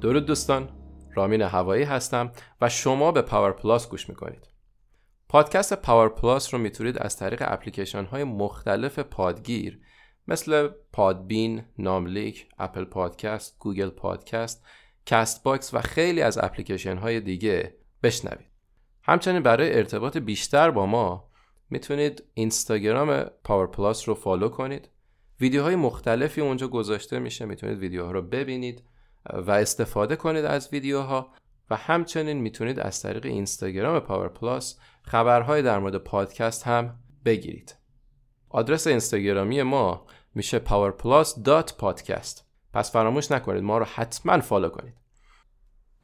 درود دوستان رامین هوایی هستم و شما به پاور پلاس گوش می‌کنید پادکست پاور پلاس رو می‌تونید از طریق اپلیکیشن های مختلف پادگیر مثل پادبین، ناملیک، اپل پادکست، گوگل پادکست، کست باکس و خیلی از اپلیکیشن های دیگه بشنوید. همچنین برای ارتباط بیشتر با ما می‌تونید اینستاگرام پاور پلاس رو فالو کنید. ویدیوهای مختلفی اونجا گذاشته میشه می‌تونید ویدیوها رو ببینید و استفاده کنید از ویدیوها و همچنین می‌تونید از طریق اینستاگرام پاور پلاس خبرهای در مورد پادکست هم بگیرید. آدرس اینستاگرامی ما میشه powerplus.podcast پس فراموش نکنید ما رو حتما فالو کنید.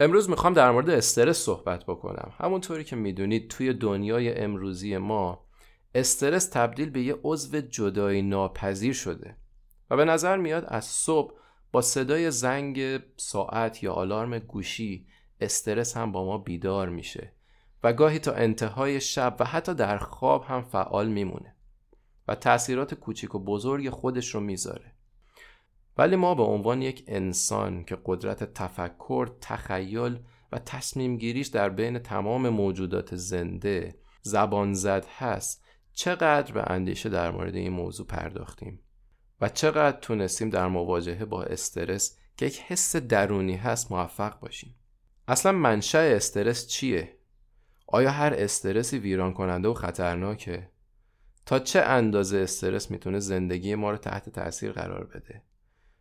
امروز می‌خوام در مورد استرس صحبت بکنم. همونطوری که می‌دونید توی دنیای امروزی ما استرس تبدیل به یه عضو جدایی ناپذیر شده و به نظر میاد از صبح با صدای زنگ ساعت یا آلارم گوشی استرس هم با ما بیدار میشه و گاهی تا انتهای شب و حتی در خواب هم فعال میمونه و تأثیرات کوچیک و بزرگ خودش رو می‌ذاره. ولی ما به عنوان یک انسان که قدرت تفکر، تخیل و تصمیم گیریش در بین تمام موجودات زنده زبان زد هست چقدر به اندیشه در مورد این موضوع پرداختیم؟ و چقدر تونستیم در مواجهه با استرس که یک حس درونی هست موفق باشیم اصلا منشأ استرس چیه؟ آیا هر استرسی ویران کننده و خطرناکه؟ تا چه اندازه استرس می‌تونه زندگی ما رو تحت تاثیر قرار بده؟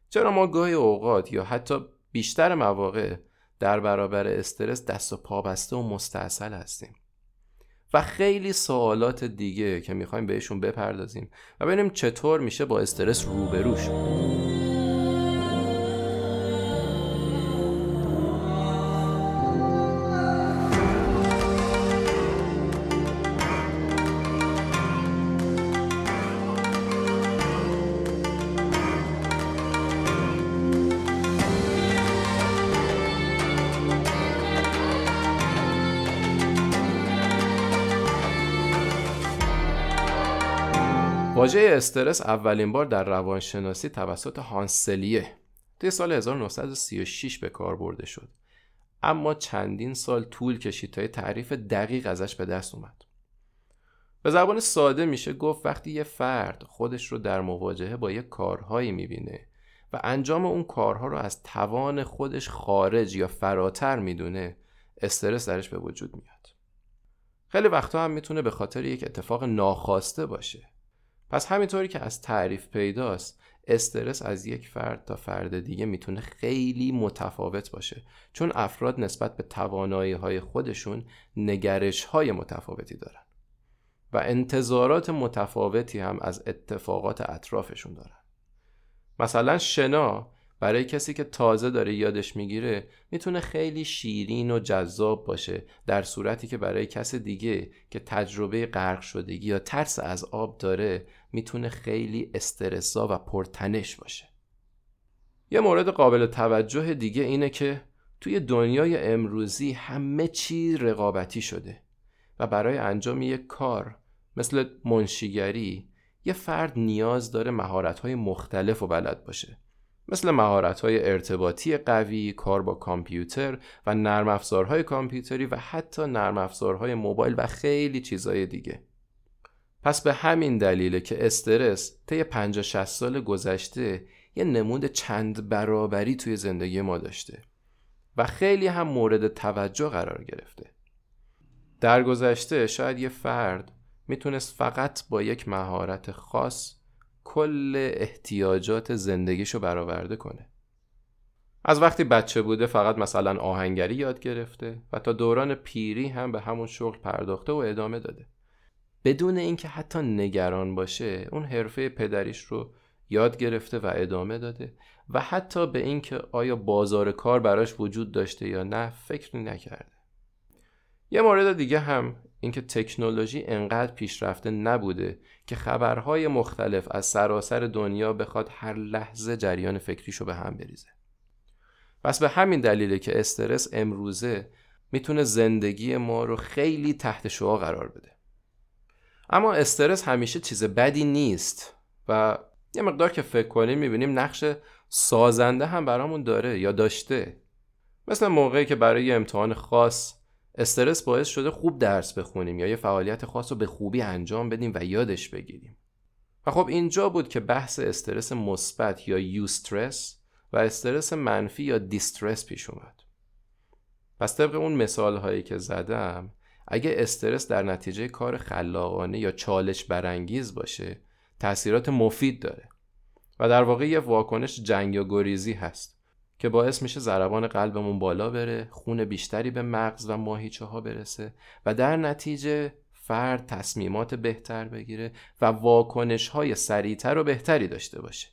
چرا ما گاهی اوقات یا حتی بیشتر مواقع در برابر استرس دست و پا بسته و مستاصل هستیم؟ و خیلی سوالات دیگه که می‌خوایم بهشون بپردازیم و ببینیم چطور میشه با استرس روبرو شد واژه استرس اولین بار در روانشناسی توسط هانسلیه. توی سال 1936 به کار برده شد. اما چندین سال طول کشید تا تعریف دقیق ازش به دست اومد. به زبان ساده میشه گفت وقتی یه فرد خودش رو در مواجهه با یه کارهایی می‌بینه و انجام اون کارها رو از توان خودش خارج یا فراتر می‌دونه استرس درش به وجود میاد. خیلی وقتا هم می‌تونه به خاطر یک اتفاق ناخواسته باشه. پس همینطوری که از تعریف پیداست استرس از یک فرد تا فرد دیگه می‌تونه خیلی متفاوت باشه. چون افراد نسبت به توانایی های خودشون نگرش های متفاوتی دارن و انتظارات متفاوتی هم از اتفاقات اطرافشون دارن. مثلا شنا برای کسی که تازه داره یادش می‌گیره می‌تونه خیلی شیرین و جذاب باشه در صورتی که برای کس دیگه که تجربه غرق شدگی یا ترس از آب داره می‌تونه خیلی استرسا و پرتنش باشه یه مورد قابل توجه دیگه اینه که توی دنیای امروزی همه چی رقابتی شده و برای انجام یک کار مثل منشیگری یه فرد نیاز داره مهارت‌های مختلف و بلد باشه مثل مهارت‌های ارتباطی قوی، کار با کامپیوتر و نرم افزارهای کامپیوتری و حتی نرم افزارهای موبایل و خیلی چیزهای دیگه. پس به همین دلیله که استرس طی 50 60 سال گذشته یه نمود چند برابری توی زندگی ما داشته و خیلی هم مورد توجه قرار گرفته. در گذشته شاید یه فرد می‌تونست فقط با یک مهارت خاص کل احتیاجات زندگیشو برآورده کنه از وقتی بچه بوده فقط مثلا آهنگری یاد گرفته و تا دوران پیری هم به همون شغل پرداخته و ادامه داده بدون اینکه حتی نگران باشه اون حرفه پدریش رو یاد گرفته و ادامه داده و حتی به اینکه آیا بازار کار براش وجود داشته یا نه فکر نکرده. یه مورد دیگه هم اینکه تکنولوژی انقدر پیشرفته نبوده که خبرهای مختلف از سراسر دنیا بخواد هر لحظه جریان فکریشو به هم بریزه. پس به همین دلیله که استرس امروزه می‌تونه زندگی ما رو خیلی تحت شعا قرار بده. اما استرس همیشه چیز بدی نیست و یه مقدار که فکر کنیم می‌بینیم نقش سازنده هم برامون داره یا داشته. مثل موقعی که برای امتحان خاص استرس باعث شده خوب درس بخونیم یا یه فعالیت خاص رو به خوبی انجام بدیم و یادش بگیریم. و خب اینجا بود که بحث استرس مثبت یا یوسترس و استرس منفی یا دیسترس پیش اومد. پس طبق اون مثال هایی که زدم اگه استرس در نتیجه کار خلاقانه یا چالش برانگیز باشه تاثیرات مفید داره. و در واقع یه واکنش جنگ یا گریزی هست که باعث میشه ضربان قلبمون بالا بره خون بیشتری به مغز و ماهیچه ها برسه و در نتیجه فرد تصمیمات بهتر بگیره و واکنش های سریعتر و بهتری داشته باشه.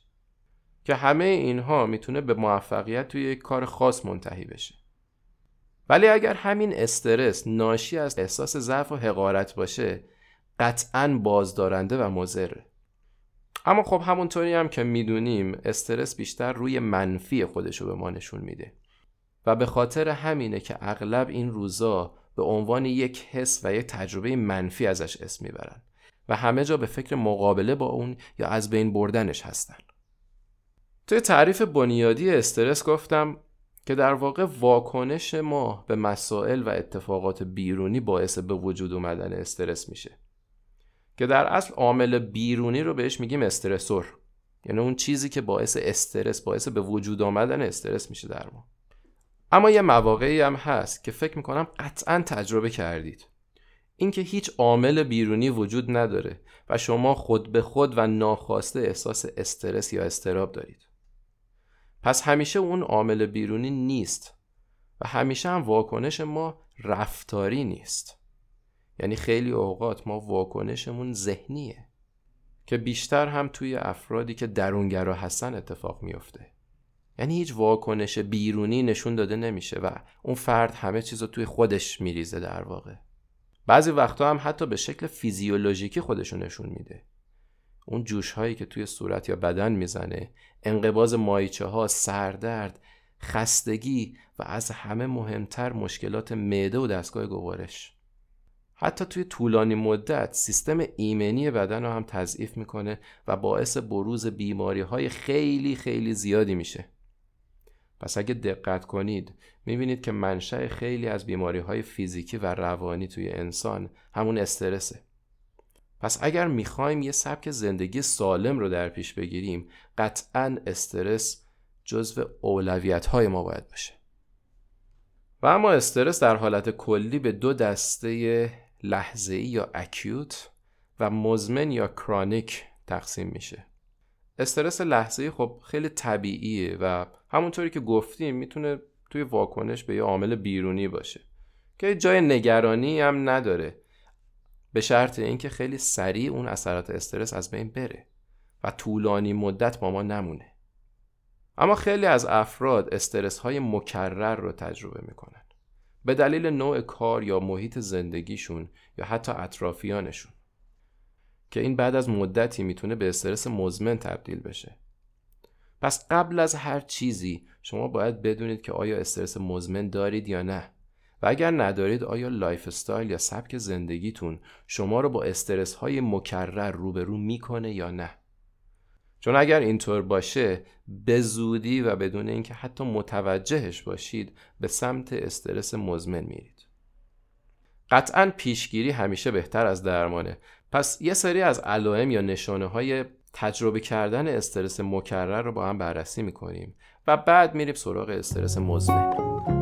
که همه اینها می‌تونه به موفقیت توی یک کار خاص منتهی بشه. ولی اگر همین استرس ناشی از احساس ضعف و حقارت باشه قطعا بازدارنده و مضره اما خب همونطوری هم که می‌دونیم استرس بیشتر روی منفی خودشو به ما نشون میده. و به خاطر همینه که اغلب این روزا به عنوان یک حس و یک تجربه منفی ازش اسم می‌برن و همه جا به فکر مقابله با اون یا از بین بردنش هستن. توی تعریف بنیادی استرس گفتم که در واقع واکنش ما به مسائل و اتفاقات بیرونی باعث به وجود اومدن استرس میشه. که در اصل عامل بیرونی رو بهش میگیم استرسور. یعنی اون چیزی که باعث استرس باعث به وجود آمدن استرس میشه در ما. اما یه مواقعی هم هست که فکر می‌کنم قطعا تجربه کردید. اینکه هیچ عامل بیرونی وجود نداره و شما خود به خود و ناخواسته احساس استرس یا استراب دارید. پس همیشه اون عامل بیرونی نیست و همیشه هم واکنش ما رفتاری نیست. یعنی خیلی اوقات ما واکنشمون ذهنیه که بیشتر هم توی افرادی که درونگرا هستن اتفاق میفته یعنی هیچ واکنش بیرونی نشون داده نمیشه و اون فرد همه چیز رو توی خودش میریزه در واقع. بعضی وقتا هم حتی به شکل فیزیولوژیکی خودشو نشون میده. اون جوش هایی که توی صورت یا بدن می‌زنه انقباز مایچه ها سردرد خستگی و از همه مهمتر مشکلات معده و دستگاه گوارش. حتی توی طولانی مدت سیستم ایمنی بدن رو هم تضعیف می‌کنه و باعث بروز بیماری های خیلی خیلی زیادی میشه. پس اگه دقت کنید می‌بینید که منشأ خیلی از بیماری های فیزیکی و روانی توی انسان همون استرسه. پس اگر می‌خوایم یه سبک زندگی سالم رو در پیش بگیریم قطعا استرس جزو اولویت های ما باید باشه. و اما استرس در حالت کلی به دو دسته لحظه یا اکیوت و مزمن یا کرانیک تقسیم میشه. استرس لحظه خب خیلی طبیعیه و همونطوری که گفتیم می‌تونه توی واکنش به یه عامل بیرونی باشه که جای نگرانی هم نداره. به شرط اینکه خیلی سریع اون اثرات استرس از بین بره و طولانی مدت با ما نمونه. اما خیلی از افراد استرس های مکرر رو تجربه می‌کنن. به دلیل نوع کار یا محیط زندگیشون یا حتی اطرافیانشون. که این بعد از مدتی می‌تونه به استرس مزمن تبدیل بشه. پس قبل از هر چیزی شما باید بدونید که آیا استرس مزمن دارید یا نه. و اگر ندارید آیا lifestyle یا سبک زندگیتون شما رو با استرس های مکرر روبرو می‌کنه یا نه؟ چون اگر اینطور باشه به زودی و بدون اینکه حتی متوجهش باشید به سمت استرس مزمن میرید. قطعا پیشگیری همیشه بهتر از درمانه. پس یه سری از علائم یا نشانه های تجربه کردن استرس مکرر رو با هم بررسی می‌کنیم و بعد میریم سراغ استرس مزمن.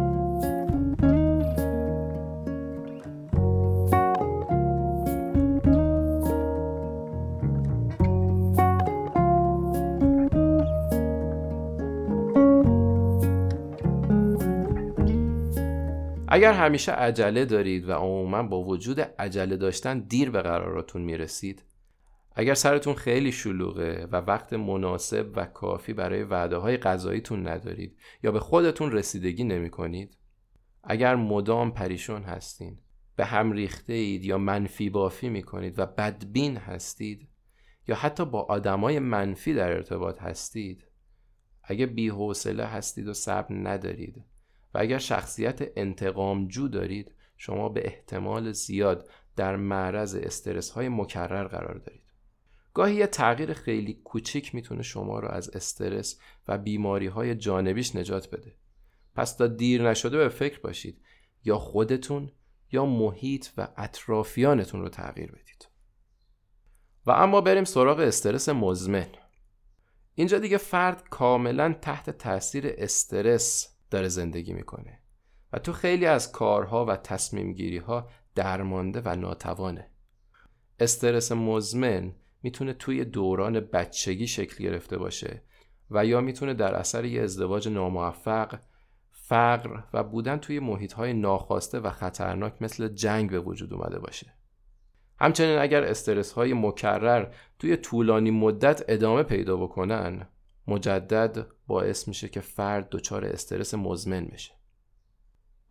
اگر همیشه عجله دارید و عموما با وجود عجله داشتن دیر به قراراتون می‌رسید اگر سرتون خیلی شلوغه و وقت مناسب و کافی برای وعده های غذاییتون ندارید یا به خودتون رسیدگی نمی کنید اگر مدام پریشون هستین به هم ریخته اید یا منفی بافی می کنید و بدبین هستید یا حتی با آدمای منفی در ارتباط هستید اگه بی هستید و صبر ندارید و اگر شخصیت انتقامجو دارید شما به احتمال زیاد در معرض استرس های مکرر قرار دارید. گاهی یه تغییر خیلی کوچیک می‌تونه شما رو از استرس و بیماری های جانبیش نجات بده. پس تا دیر نشده به فکر باشید یا خودتون یا محیط و اطرافیانتون رو تغییر بدید. و اما بریم سراغ استرس مزمن. اینجا دیگه فرد کاملا تحت تاثیر استرس داره زندگی می‌کنه. و تو خیلی از کارها و تصمیم گیری ها درمانده و ناتوانه. استرس مزمن می‌تونه توی دوران بچگی شکل گرفته باشه و یا می‌تونه در اثر یه ازدواج ناموفق فقر و بودن توی محیط های ناخواسته و خطرناک مثل جنگ به وجود اومده باشه. همچنین اگر استرس های مکرر توی طولانی مدت ادامه پیدا بکنن مجدد باعث میشه که فرد دچار استرس مزمن بشه.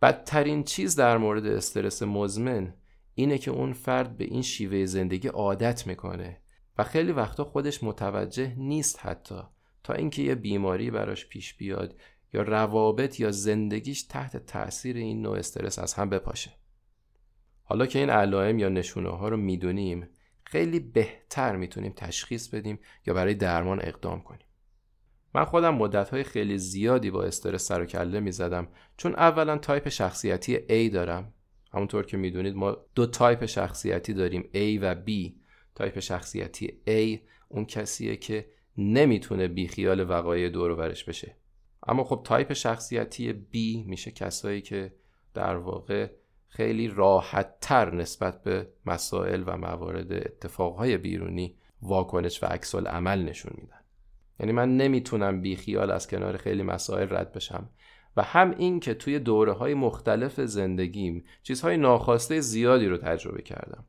بدترین چیز در مورد استرس مزمن اینه که اون فرد به این شیوه زندگی عادت می‌کنه و خیلی وقتا خودش متوجه نیست حتی تا اینکه یه بیماری براش پیش بیاد یا روابط یا زندگیش تحت تاثیر این نوع استرس از هم بپاشه. حالا که این علائم یا نشونه ها رو می‌دونیم خیلی بهتر می‌تونیم تشخیص بدیم یا برای درمان اقدام کنیم. من خودم مدت های خیلی زیادی با استرس سر و کله می زدم چون اولا تایپ شخصیتی A دارم. همونطور که می‌دونید ما دو تایپ شخصیتی داریم A و B. type شخصیتی A اون کسیه که نمی‌تونه بیخیال وقایع دور برش بشه. اما خب تایپ شخصیتی B میشه کسایی که در واقع خیلی راحت تر نسبت به مسائل و موارد اتفاقهای بیرونی واکنش و عکس عمل نشون میدن. یعنی من نمی‌تونم بیخیال از کنار خیلی مسائل رد بشم. و هم این که توی دوره های مختلف زندگیم چیزهای ناخواسته زیادی رو تجربه کردم.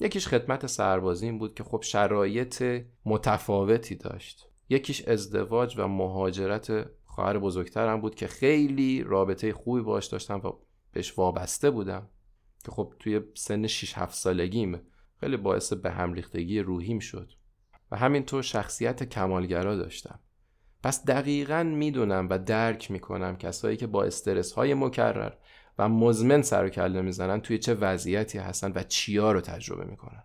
یکیش خدمت سربازی بود که خب شرایط متفاوتی داشت. یکیش ازدواج و مهاجرت خواهر بزرگترم بود که خیلی رابطه خوبی باش داشتم و بهش وابسته بودم. که خب توی سن 6 7 سالگیم خیلی باعث به هم ریختگی روحیم شد. و همینطور شخصیت کمالگرا داشتم. پس دقیقا می‌دونم و درک می‌کنم کسایی که با استرس های مکرر و مزمن سر و کله می‌زنن توی چه وضعیتی هستن و چیا رو تجربه می‌کنن.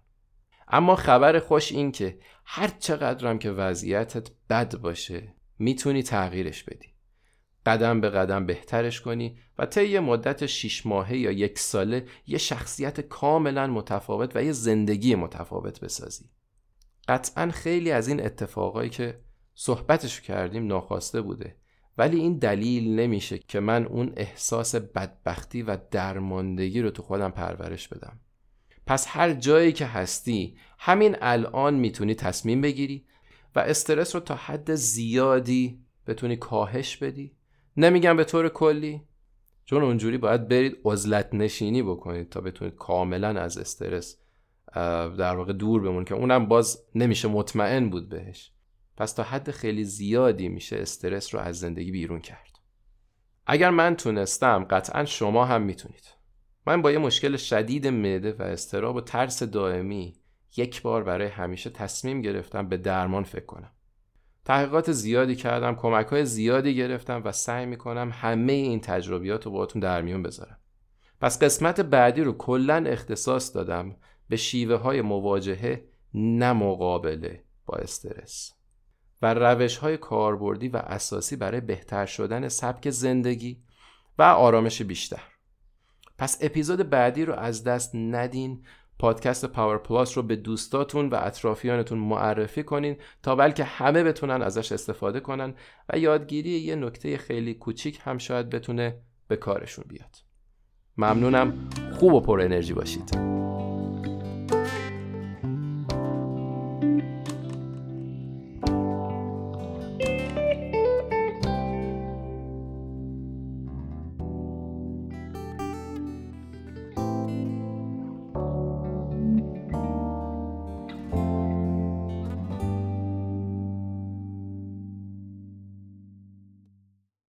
اما خبر خوش این که هر چقدرم که وضعیتت بد باشه می‌تونی تغییرش بدی. قدم به قدم بهترش کنی و طی مدت شیش ماهه یا یک ساله یه شخصیت کاملا متفاوت و یه زندگی متفاوت بسازی. قطعا خیلی از این اتفاقایی که صحبتشو کردیم ناخواسته بوده. ولی این دلیل نمیشه که من اون احساس بدبختی و درماندگی رو تو خودم پرورش بدم. پس هر جایی که هستی همین الان می‌تونی تصمیم بگیری و استرس رو تا حد زیادی بتونی کاهش بدی. نمیگم به طور کلی چون اونجوری باید برید عزلت نشینی بکنید تا بتونید کاملا از استرس در واقع دور بمون که اونم باز نمیشه مطمئن بود بهش. پس تا حد خیلی زیادی میشه استرس رو از زندگی بیرون کرد. اگر من تونستم قطعا شما هم می‌تونید. من با یه مشکل شدید معده و استراب و ترس دائمی یک بار برای همیشه تصمیم گرفتم به درمان فکر کنم. تحقیقات زیادی کردم کمک های زیادی گرفتم و سعی می‌کنم همه این تجربیات رو باهاتون در میون بذارم. پس قسمت بعدی رو کلا اختصاص دادم به شیوه های مواجهه نه مقابله با استرس و روش های کاربردی و اساسی برای بهتر شدن سبک زندگی و آرامش بیشتر. پس اپیزود بعدی رو از دست ندین پادکست پاور پلاس رو به دوستاتون و اطرافیانتون معرفی کنین تا بلکه همه بتونن ازش استفاده کنن و یادگیری یه نکته خیلی کوچیک هم شاید بتونه به کارشون بیاد. ممنونم. خوب و پر انرژی باشید.